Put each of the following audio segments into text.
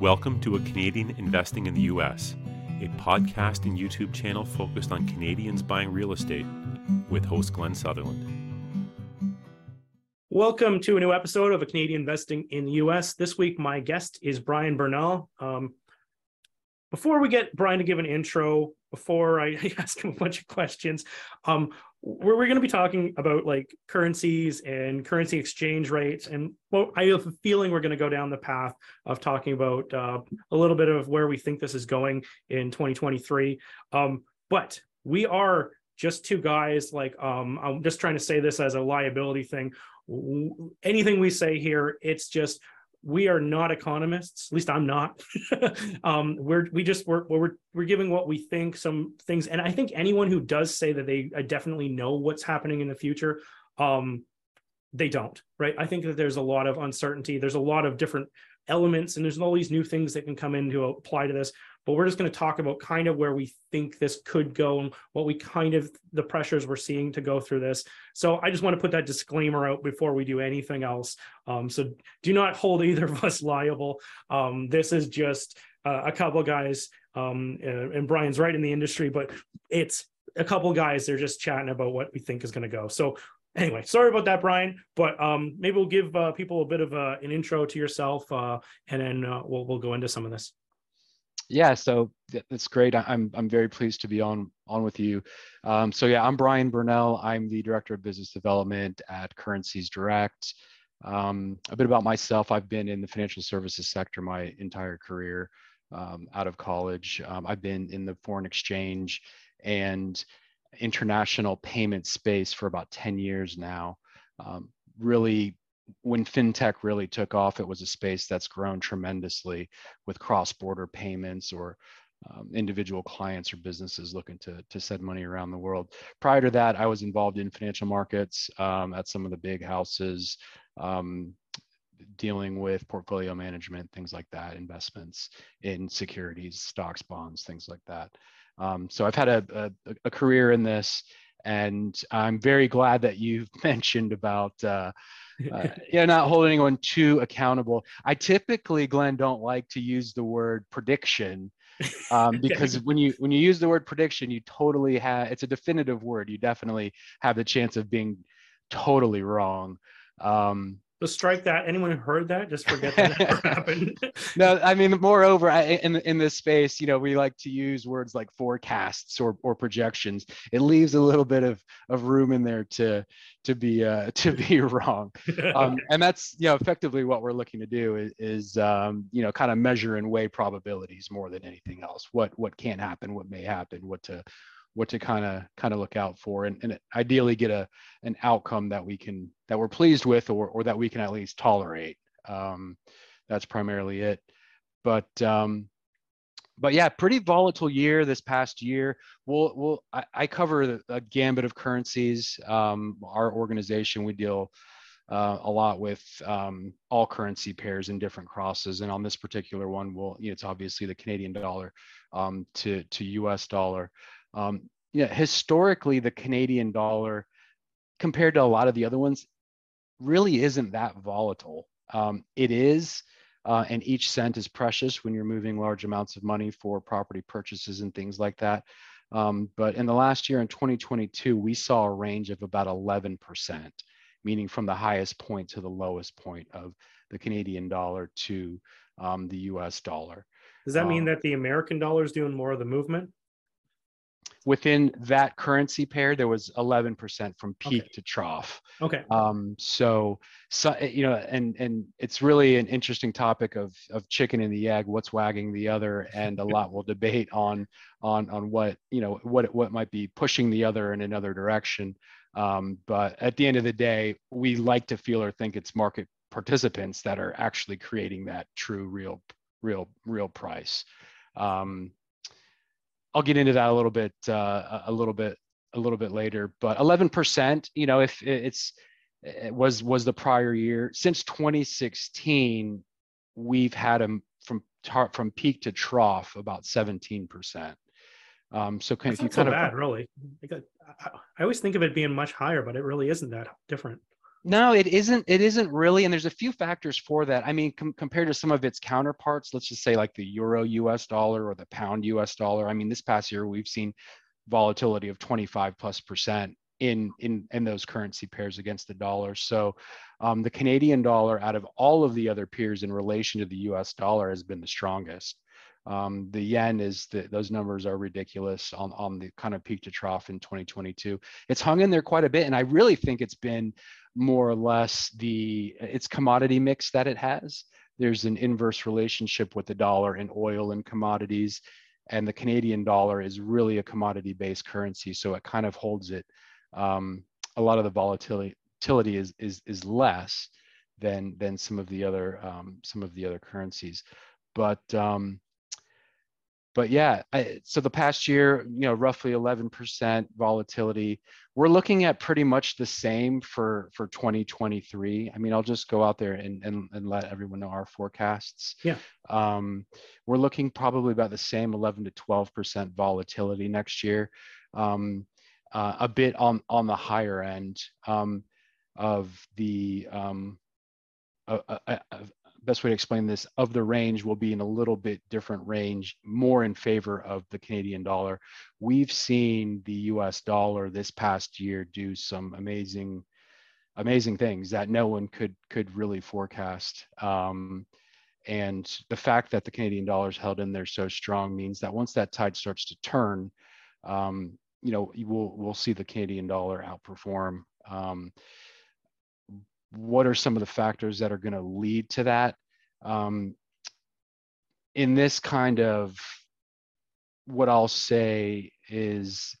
Welcome to A Canadian Investing in the U.S., a podcast and YouTube channel focused on Canadians buying real estate with host Glenn Sutherland. Welcome to a new episode of A Canadian Investing in the U.S. This week, my guest is Brian Bernal. Um, before we get Brian to give an intro, before I ask him a bunch of questions, um, we're, we're going to be talking about like currencies and currency exchange rates. And well, I have a feeling we're going to go down the path of talking about uh, a little bit of where we think this is going in 2023. Um, but we are just two guys. Like, um, I'm just trying to say this as a liability thing. Anything we say here, it's just we are not economists at least i'm not. Um, we're we just we're, we're giving what we think some things and i think anyone who does say that they definitely know what's happening in the future um, they don't right? I think that there's a lot of uncertainty. There's a lot of different elements and there's all these new things that can come in to apply to this but we're just going to talk about kind of where we think this could go and what we kind of the pressures we're seeing to go through this. So I just want to put that disclaimer out before we do anything else. Um, so do not hold either of us liable. Um, this is just uh, a couple guys, um, uh, and Brian's right in the industry, but it's a couple guys. They're just chatting about what we think is going to go. So anyway, sorry about that, Brian. But um, maybe we'll give uh, people a bit of a, an intro to yourself, uh, and then uh, we'll we'll go into some of this yeah, so that's great. I'm I'm very pleased to be on on with you. Um, so yeah, I'm Brian Bernal. I'm the director of business development at Currencies Direct. Um, a bit about myself: I've been in the financial services sector my entire career. Um, out of college, um, I've been in the foreign exchange and international payment space for about 10 years now. Um, really when fintech really took off, it was a space that's grown tremendously with cross-border payments or um, individual clients or businesses looking to, to send money around the world. Prior to that, I was involved in financial markets um, at some of the big houses, um, dealing with portfolio management, things like that, investments in securities, stocks, bonds, things like that. Um, so I've had a, a, a career in this, and I'm very glad that you mentioned about uh, uh, yeah, not holding anyone too accountable. I typically, Glenn, don't like to use the word prediction um, because when you when you use the word prediction, you totally have it's a definitive word. You definitely have the chance of being totally wrong. Um, so strike that. Anyone who heard that, just forget that ever happened. no, I mean, moreover, I, in in this space, you know, we like to use words like forecasts or or projections. It leaves a little bit of of room in there to to be uh, to be wrong, um, and that's you know effectively what we're looking to do is, is um, you know kind of measure and weigh probabilities more than anything else. What what can happen, what may happen, what to what to kind of kind of look out for and, and ideally get a an outcome that we can that we're pleased with or, or that we can at least tolerate um, that's primarily it but um, but yeah pretty volatile year this past year we'll we'll i, I cover a gambit of currencies um, our organization we deal uh, a lot with um, all currency pairs and different crosses. And on this particular one, well, you know, it's obviously the Canadian dollar um, to to U.S. dollar. Um, yeah, historically, the Canadian dollar, compared to a lot of the other ones, really isn't that volatile. Um, it is, uh, and each cent is precious when you're moving large amounts of money for property purchases and things like that. Um, but in the last year, in 2022, we saw a range of about 11%, meaning from the highest point to the lowest point of the Canadian dollar to um, the US dollar. Does that mean um, that the American dollar is doing more of the movement? Within that currency pair, there was 11% from peak okay. to trough. Okay. Um, so, so, eh, you know, and, and it's really an interesting topic of, of chicken and the egg, what's wagging the other. And a lot will debate on, on, on what, you know, what, what might be pushing the other in another direction. Um, but at the end of the day, we like to feel or think it's market participants that are actually creating that true, real, real, real price. Um, I'll get into that a little bit, uh, a little bit, a little bit later. But 11%, you know, if it's it was was the prior year since 2016, we've had them from from peak to trough about 17%. Um, so kind of you kind so of bad, really. I always think of it being much higher, but it really isn't that different. No, it isn't. It isn't really, and there's a few factors for that. I mean, com- compared to some of its counterparts, let's just say like the euro U.S. dollar or the pound U.S. dollar. I mean, this past year we've seen volatility of 25 plus percent in in in those currency pairs against the dollar. So, um, the Canadian dollar, out of all of the other peers in relation to the U.S. dollar, has been the strongest. Um, the yen is the, those numbers are ridiculous on, on the kind of peak to trough in 2022. It's hung in there quite a bit, and I really think it's been more or less the its commodity mix that it has. There's an inverse relationship with the dollar and oil and commodities, and the Canadian dollar is really a commodity-based currency, so it kind of holds it. Um, a lot of the volatility is is is less than than some of the other um, some of the other currencies, but um, but yeah, I, so the past year, you know, roughly 11% volatility. We're looking at pretty much the same for for 2023. I mean, I'll just go out there and and, and let everyone know our forecasts. Yeah. Um, we're looking probably about the same 11 to 12% volatility next year. Um, uh, a bit on on the higher end um, of the um, uh, uh, best way to explain this of the range will be in a little bit different range, more in favor of the Canadian dollar. We've seen the US dollar this past year do some amazing, amazing things that no one could could really forecast. Um, and the fact that the Canadian dollar is held in there so strong means that once that tide starts to turn, um, you know, we'll we'll see the Canadian dollar outperform. Um, what are some of the factors that are going to lead to that? Um, in this kind of what i'll say is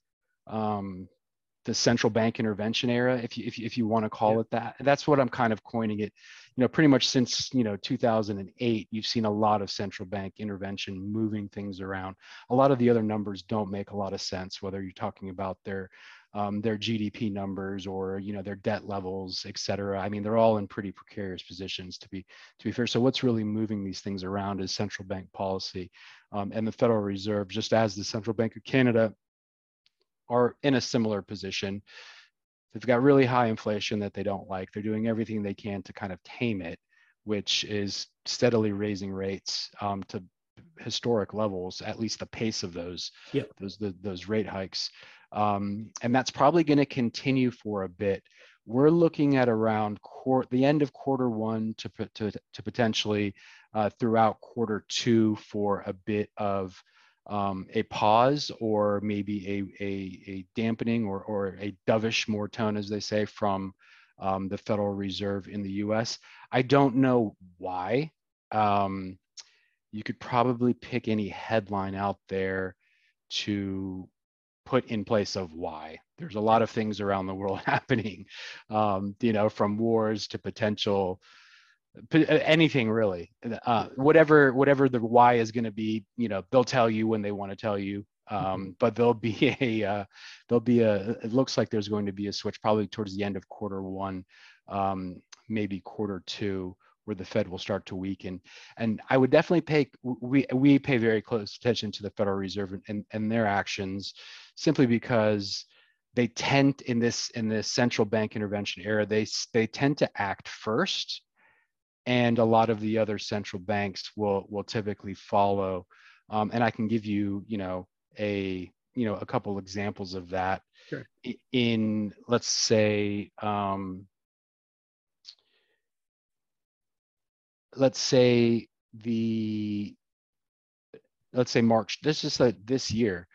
um, the central bank intervention era if you if you, if you want to call yeah. it that. That's what i'm kind of coining it you know pretty much since you know 2008 you've seen a lot of central bank intervention moving things around. A lot of the other numbers don't make a lot of sense whether you're talking about their um, their GDP numbers or you know their debt levels, et cetera. I mean, they're all in pretty precarious positions to be to be fair. So what's really moving these things around is central bank policy, um, and the Federal Reserve, just as the Central Bank of Canada, are in a similar position. They've got really high inflation that they don't like. They're doing everything they can to kind of tame it, which is steadily raising rates um, to historic levels, at least the pace of those yep. those the, those rate hikes. Um, and that's probably going to continue for a bit. We're looking at around the end of quarter one to, to, to potentially uh, throughout quarter two for a bit of um, a pause or maybe a, a, a, dampening or, or a dovish more tone, as they say, from um, the Federal Reserve in the US. I don't know why. Um, you could probably pick any headline out there to put in place of why. There's a lot of things around the world happening, um, you know, from wars to potential anything really uh, whatever whatever the why is going to be you know they'll tell you when they want to tell you um, mm-hmm. but there'll be a uh, there'll be a it looks like there's going to be a switch probably towards the end of quarter one um, maybe quarter two where the Fed will start to weaken. And I would definitely pay we we pay very close attention to the Federal Reserve and, and their actions, simply because they tend in this in this central bank intervention era they they tend to act first, and a lot of the other central banks will will typically follow. Um, and I can give you you know a you know a couple examples of that sure. in let's say um, let's say the let's say March. This is like this year.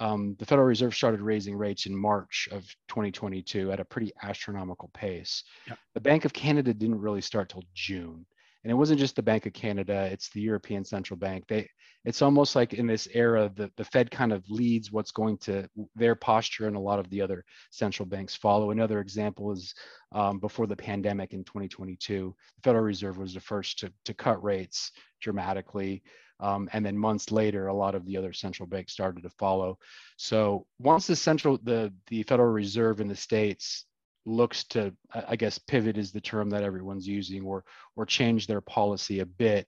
Um, the Federal Reserve started raising rates in March of 2022 at a pretty astronomical pace. Yeah. The Bank of Canada didn't really start till June and it wasn't just the bank of canada it's the european central bank they it's almost like in this era the, the fed kind of leads what's going to their posture and a lot of the other central banks follow. Another example is um, before the pandemic in 2022 the federal reserve was the first to, to cut rates dramatically. Um, and then months later a lot of the other central banks started to follow. So once the central the the federal reserve in the states looks to i guess pivot is the term that everyone's using or or change their policy a bit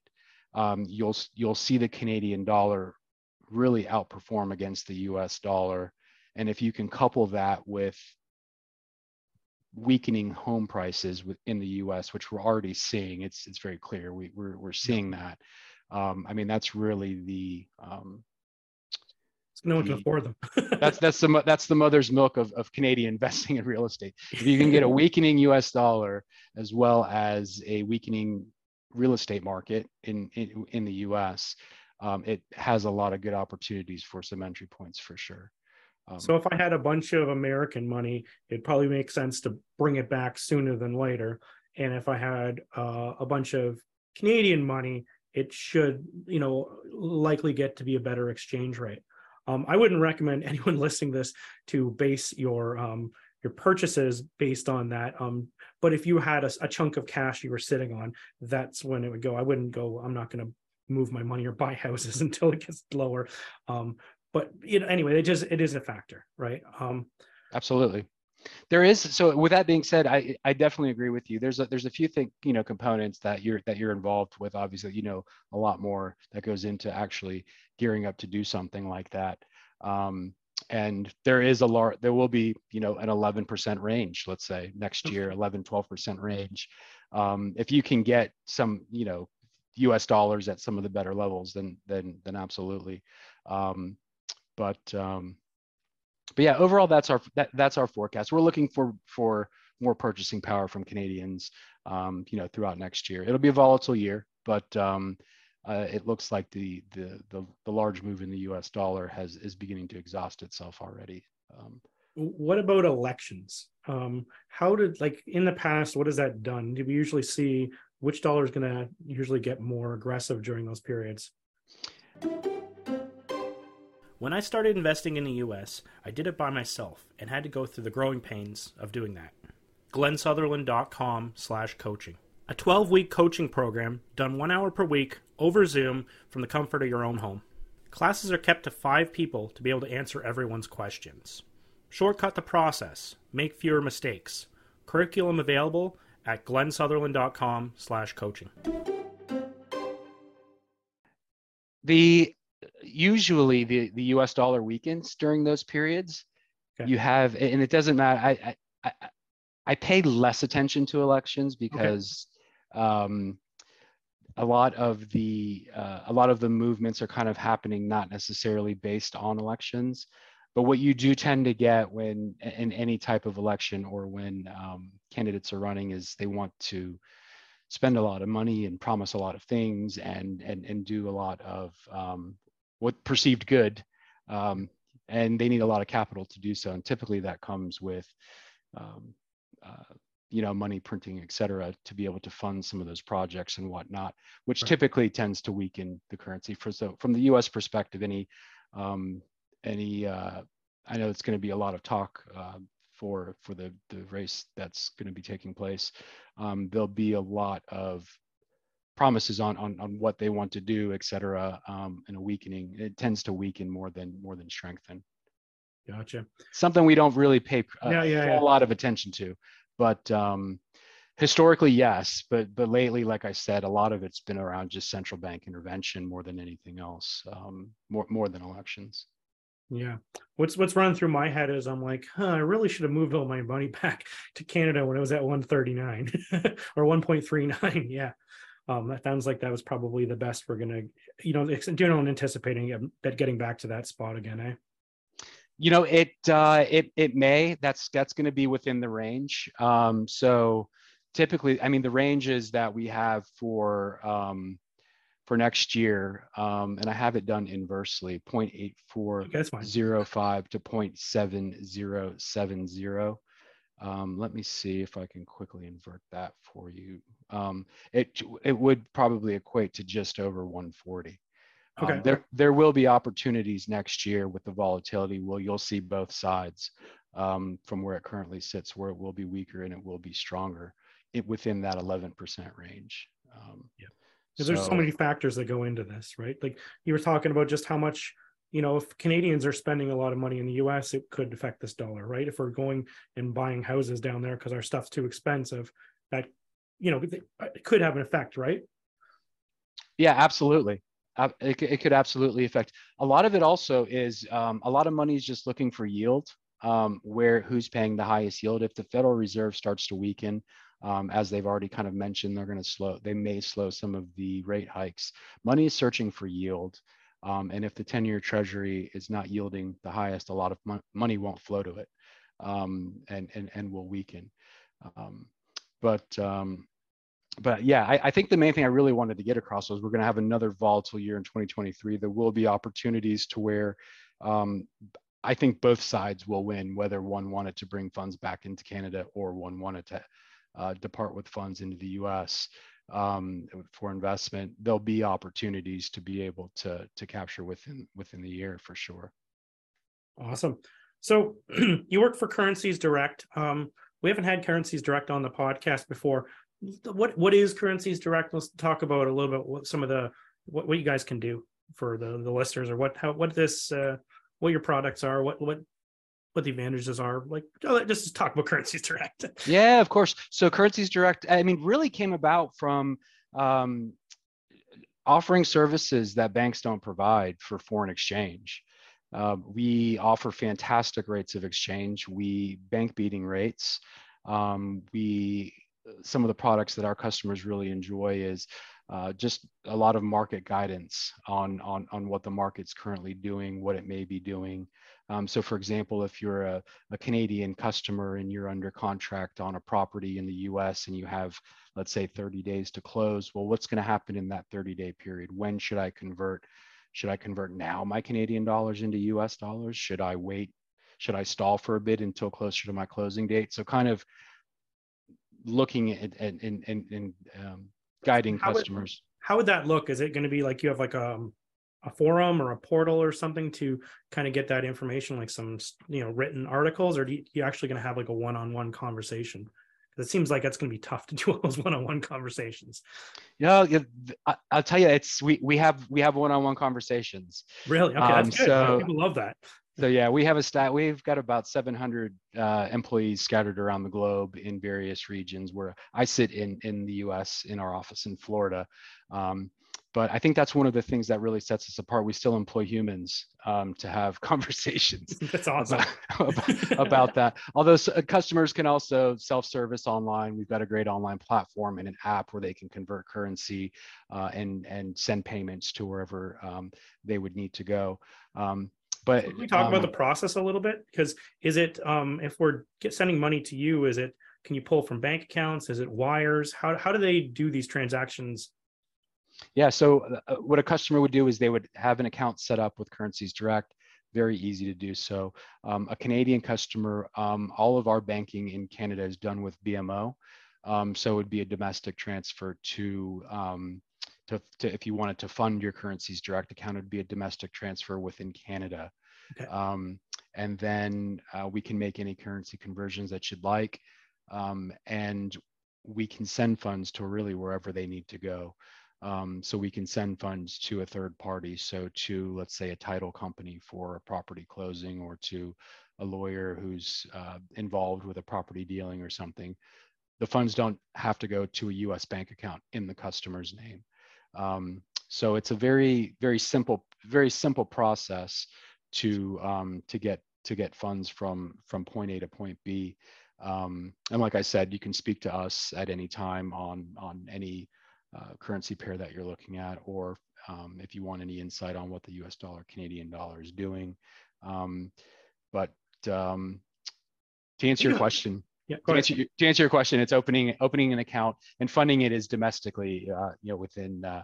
um, you'll you'll see the canadian dollar really outperform against the us dollar and if you can couple that with weakening home prices in the U.S., which we're already seeing. It's it's very clear. We, we're we're seeing that. Um, I mean, that's really the um, no one can afford them. that's that's the that's the mother's milk of, of Canadian investing in real estate. If you can get a weakening U.S. dollar as well as a weakening real estate market in in, in the U.S., um, it has a lot of good opportunities for some entry points for sure. Um, so if I had a bunch of American money, it'd probably makes sense to bring it back sooner than later. And if I had uh, a bunch of Canadian money, it should, you know, likely get to be a better exchange rate. Um, I wouldn't recommend anyone listening this to base your um, your purchases based on that. Um, but if you had a, a, chunk of cash you were sitting on, that's when it would go. I wouldn't go. I'm not going to move my money or buy houses until it gets lower. Um, but you know, anyway, it just it is a factor, right? Um, Absolutely. There is so with that being said, I I definitely agree with you. There's a there's a few thing you know components that you're that you're involved with. Obviously, you know a lot more that goes into actually gearing up to do something like that. Um, and there is a large there will be you know an 11% range let's say next year 11 12% range. Um, if you can get some you know us dollars at some of the better levels then then then absolutely. Um, but um, but yeah overall that's our that, that's our forecast. We're looking for for more purchasing power from canadians um, you know throughout next year. It'll be a volatile year but um, uh, it looks like the, the, the the large move in the U.S. dollar has is beginning to exhaust itself already. Um, what about elections? Um, how did like in the past? What has that done? Do we usually see which dollar is going to usually get more aggressive during those periods? When I started investing in the US, I did it by myself and had to go through the growing pains of doing that. GlennSutherland.com slash coaching. A 12 week coaching program done one hour per week over Zoom from the comfort of your own home. Classes are kept to five people to be able to answer everyone's questions. Shortcut the process, make fewer mistakes. Curriculum available at glennsutherland.com slash coaching. The usually the, the US dollar weakens during those periods. Okay. You have and it doesn't matter. I I I, I pay less attention to elections because okay. Um a lot of the uh, a lot of the movements are kind of happening not necessarily based on elections but what you do tend to get when in any type of election or when um, candidates are running is they want to spend a lot of money and promise a lot of things and and and do a lot of um, what perceived good um, and they need a lot of capital to do so. And typically that comes with um, uh, you know money printing et cetera to be able to fund some of those projects and whatnot which right. typically tends to weaken the currency for so from the us perspective any um, any uh, i know it's going to be a lot of talk uh, for for the the race that's going to be taking place um, there'll be a lot of promises on on, on what they want to do et cetera um, and a weakening it tends to weaken more than more than strengthen Gotcha. Something we don't really pay a yeah, yeah, yeah. lot of attention to but um, historically yes. But but lately like i said a lot of it's been around just central bank intervention more than anything else um, more more than elections. Yeah. What's what's running through my head is i'm like huh, i really should have moved all my money back to canada when it was at 139 or 1.39 yeah. Um, that sounds like that was probably the best we're gonna you know doing anticipating getting back to that spot again eh you know, it uh, it it may. That's that's going to be within the range. Um, so typically, I mean, the ranges that we have for um, for next year, um, and I have it done inversely: 0.8405 to 0.7070. Um, let me see if I can quickly invert that for you. Um, it it would probably equate to just over 140. Okay. Um, there there will be opportunities next year with the volatility. Well, you'll see both sides um, from where it currently sits, where it will be weaker and it will be stronger it, within that 11% range. Um, yeah. Because so, there's so many factors that go into this, right? Like you were talking about just how much, you know, if Canadians are spending a lot of money in the US, it could affect this dollar, right? If we're going and buying houses down there because our stuff's too expensive, that, you know, it could have an effect, right? Yeah, absolutely it, it could absolutely affect. A lot of it also is um, a lot of money is just looking for yield. um, where who's paying the highest yield. If the Federal Reserve starts to weaken, um, as they've already kind of mentioned, they're going to slow. They may slow some of the rate hikes. Money is searching for yield, um, and if the 10-year Treasury is not yielding the highest, a lot of mo- money won't flow to it, um, and and and will weaken. Um, but but yeah, I, I, think the main thing I really wanted to get across was we're going to have another volatile year in 2023. There will be opportunities to where um, I think both sides will win, whether one wanted to bring funds back into Canada or one wanted to uh, depart with funds into the U.S. Um, for investment. There'll be opportunities to be able to to capture within within the year for sure. Awesome. So you work for Currencies Direct. Um, we haven't had Currencies Direct on the podcast before what what is currencies direct? Let's talk about a little bit what some of the what, what you guys can do for the the listeners or what how what this uh what your products are what what what the advantages are. Like just talk about currencies direct. Yeah of course. So currencies direct i mean really came about from um offering services that banks don't provide for foreign exchange. Uh, we offer fantastic rates of exchange. We bank beating rates. Um, we some of the products that our customers really enjoy is uh, just a lot of market guidance on, on, on what the market's currently doing, what it may be doing. Um, so for example, if you're a, a, Canadian customer and you're under contract on a property in the US and you have, let's say 30 days to close, well, what's gonna happen in that 30 day period? When should I convert? Should I convert now my Canadian dollars into US dollars? Should I wait? Should I stall for a bit until closer to my closing date? So kind of looking at and and, and, um, guiding how customers. Would, how would that look? Is it going to be like you have like a um, a forum or a portal or something to kind of get that information, like some you know written articles, or do you, you actually going to have like a one-on-one conversation? Because it seems like that's going to be tough to do all those one-on-one conversations. Yeah, I, will tell you, it's we we have we have one-on-one conversations. Really? Okay, that's um, good. So, People love that. So yeah, we have a stat. We've got about 700 uh, employees scattered around the globe in various regions. Where I sit in in the U.S. in our office in Florida. Um, but I think that's one of the things that really sets us apart. We still employ humans um, to have conversations. that's awesome about, about that. Although uh, customers can also self-service online. We've got a great online platform and an app where they can convert currency uh, and and send payments to wherever um, they would need to go. Um, but Can we talk um, about the process a little bit? Because is it um, if we're get, sending money to you is it can you pull from bank accounts? Is it wires? How, how do they do these transactions? Yeah so uh, what a customer would do is they would have an account set up with currencies direct very easy to do so. Um, a canadian customer um, all of our banking in canada is done with bmo um, so it would be a domestic transfer to um, to, to, if you wanted to fund your currencies direct account, it would be a domestic transfer within Canada. Okay. Um, and then uh, we can make any currency conversions that you'd like. Um, and we can send funds to really wherever they need to go. Um, so we can send funds to a third party. So to, let's say, a title company for a property closing or to a lawyer who's uh, involved with a property dealing or something. The funds don't have to go to a US bank account in the customer's name. Um, so it's a very, very simple, very simple process to um, to get to get funds from from point A to point B. Um, and like I said, you can speak to us at any time on on any uh, currency pair that you're looking at, or um, if you want any insight on what the U.S. dollar Canadian dollar is doing. Um, but um, to answer your question, yeah, to answer, to answer, your question, it's opening opening an account and funding it is domestically, uh, you know, within uh,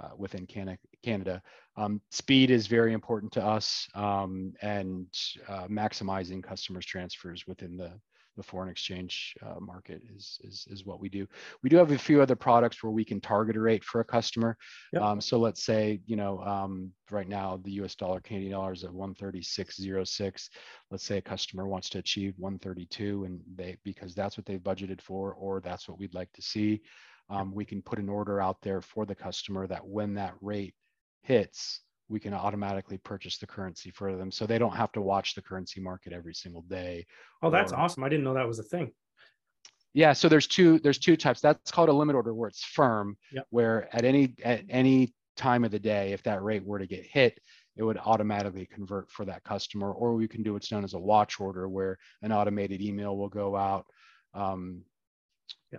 uh, within Canada. Canada. Um, speed is very important to us, um, and uh, maximizing customers' transfers within the the foreign exchange uh, market is, is, is what we do. We do have a few other products where we can target a rate for a customer. Yep. Um, so let's say, you know, um, right now the US dollar Canadian dollar is at 136.06. Let's say a customer wants to achieve 132 and they, because that's what they've budgeted for, or that's what we'd like to see. Um, we can put an order out there for the customer that when that rate hits, we can automatically purchase the currency for them so they don't have to watch the currency market every single day oh that's or, awesome i didn't know that was a thing yeah so there's two there's two types that's called a limit order where it's firm yep. where at any at any time of the day, if that rate were to get hit, it would automatically convert for that customer. Or we can do what's known as a watch order, where an automated email will go out um,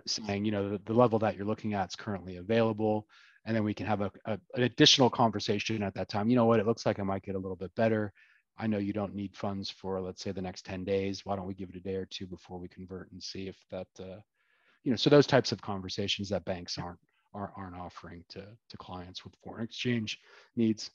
saying, you know, the, the, level that you're looking at is currently available. And then we can have a, a, an additional conversation at that time. You know what? It looks like I might get a little bit better. I know you don't need funds for, let's say, the next 10 days. Why don't we give it a day or two before we convert and see if that, uh, you know, so those types of conversations that banks aren't aren't, offering to to clients with foreign exchange needs.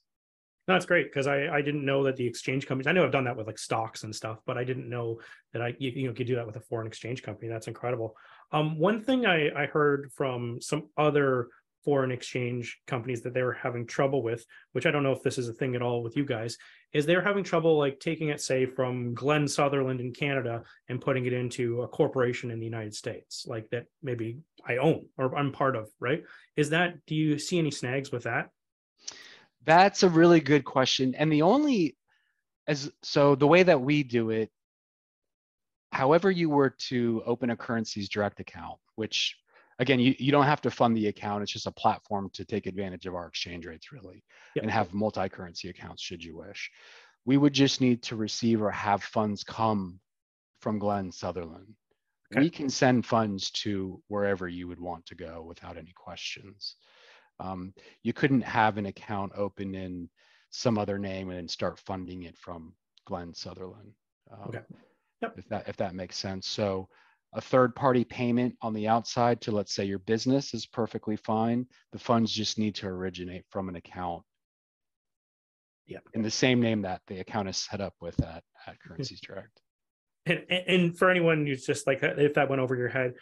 No, that's great because I, I didn't know that the exchange companies. I know I've done that with like stocks and stuff, but I didn't know that I you, you know could do that with a foreign exchange company. That's incredible. Um, one thing I, I heard from some other foreign exchange companies that they were having trouble with, which I don't know if this is a thing at all with you guys, is they're having trouble like taking it, say, from Glenn Sutherland in Canada and putting it into a corporation in the United States, like that maybe I own or I'm part of, right? Is that do you see any snags with that? That's a really good question. And the only as so the way that we do it, however you were to open a currencies direct account, which again, you, you don't have to fund the account. It's just a platform to take advantage of our exchange rates, really, yep. and have multi currency accounts should you wish. We would just need to receive or have funds come from Glenn Sutherland. Okay. We can send funds to wherever you would want to go without any questions. Um, you couldn't have an account open in some other name and then start funding it from Glenn Sutherland. Um, okay. Yep. If that if that makes sense. So a third party payment on the outside to let's say your business is perfectly fine the funds just need to originate from an account. Yeah in the same name that the account is set up with at, at currencies direct. And, and for anyone who's just like uh, if that went over your head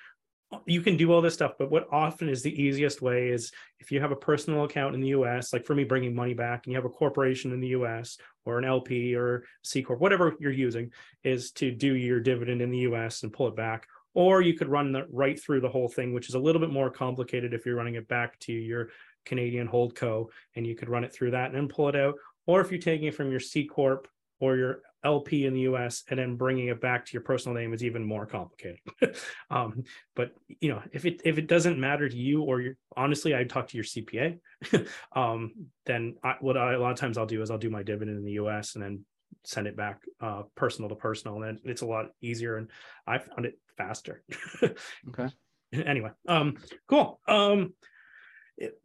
you can do all this stuff but what often is the easiest way is if you have a personal account in the us like for me bringing money back and you have a corporation in the us or an lp or c corp whatever you're using is to do your dividend in the us and pull it back or you could run the right through the whole thing, which is a little bit more complicated if you're running it back to your Canadian hold co and you could run it through that and then pull it out. Or if you're taking it from your C corp or your LP in the US and then bringing it back to your personal name is even more complicated. um, but you know, if it if it doesn't matter to you or honestly, I'd talk to your CPA. um, then I, what I, a lot of times I'll do is I'll do my dividend in the US and then send it back uh, personal to personal, and it's a lot easier. And I found it faster. okay. Anyway, um, cool. Um,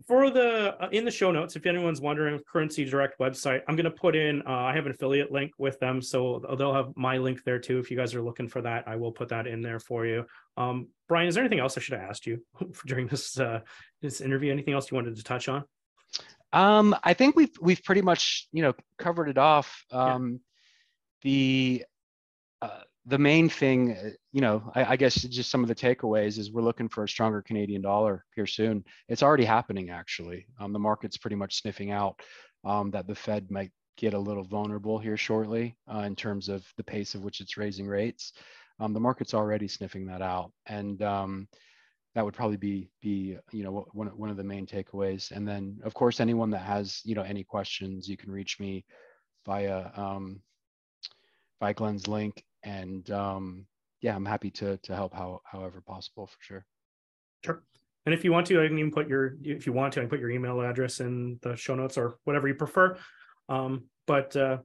for the uh, in the show notes, if anyone's wondering, Currency Direct website, I'm going to put in. Uh, I have an affiliate link with them, so they'll have my link there too. If you guys are looking for that, I will put that in there for you. Um, Brian, is there anything else I should have asked you during this uh, this interview? Anything else you wanted to touch on? Um, I think we've we've pretty much you know covered it off. Um, yeah. The uh, the main thing, uh, you know, I, I, guess just some of the takeaways is we're looking for a stronger Canadian dollar here soon. It's already happening actually. Um, the market's pretty much sniffing out um, that the Fed might get a little vulnerable here shortly uh, in terms of the pace of which it's raising rates. Um, the market's already sniffing that out, and um, that would probably be be you know one one of the main takeaways. And then of course anyone that has you know any questions, you can reach me via um, by Glenn's link, and um, yeah, I'm happy to to help how however possible for sure. Sure. And if you want to, I can even put your if you want to, I can put your email address in the show notes or whatever you prefer. Um, but uh,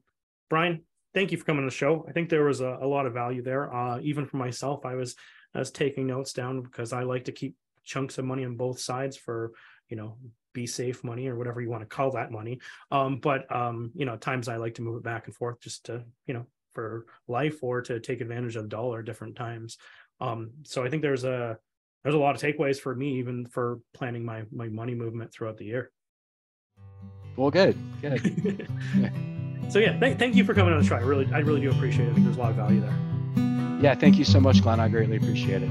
Brian, thank you for coming to the show. I think there was a, a lot of value there. Uh, even for myself, I was I was taking notes down because I like to keep chunks of money on both sides for you know be safe money or whatever you want to call that money. Um, but um, you know, times I like to move it back and forth just to you know for life or to take advantage of the dollar different times. Um, so I think there's a there's a lot of takeaways for me even for planning my my money movement throughout the year. Well, good, good. so yeah, th- thank you for coming on the show. I really I really do appreciate it. I think there's a lot of value there. Yeah, thank you so much, Glenn. I greatly appreciate it.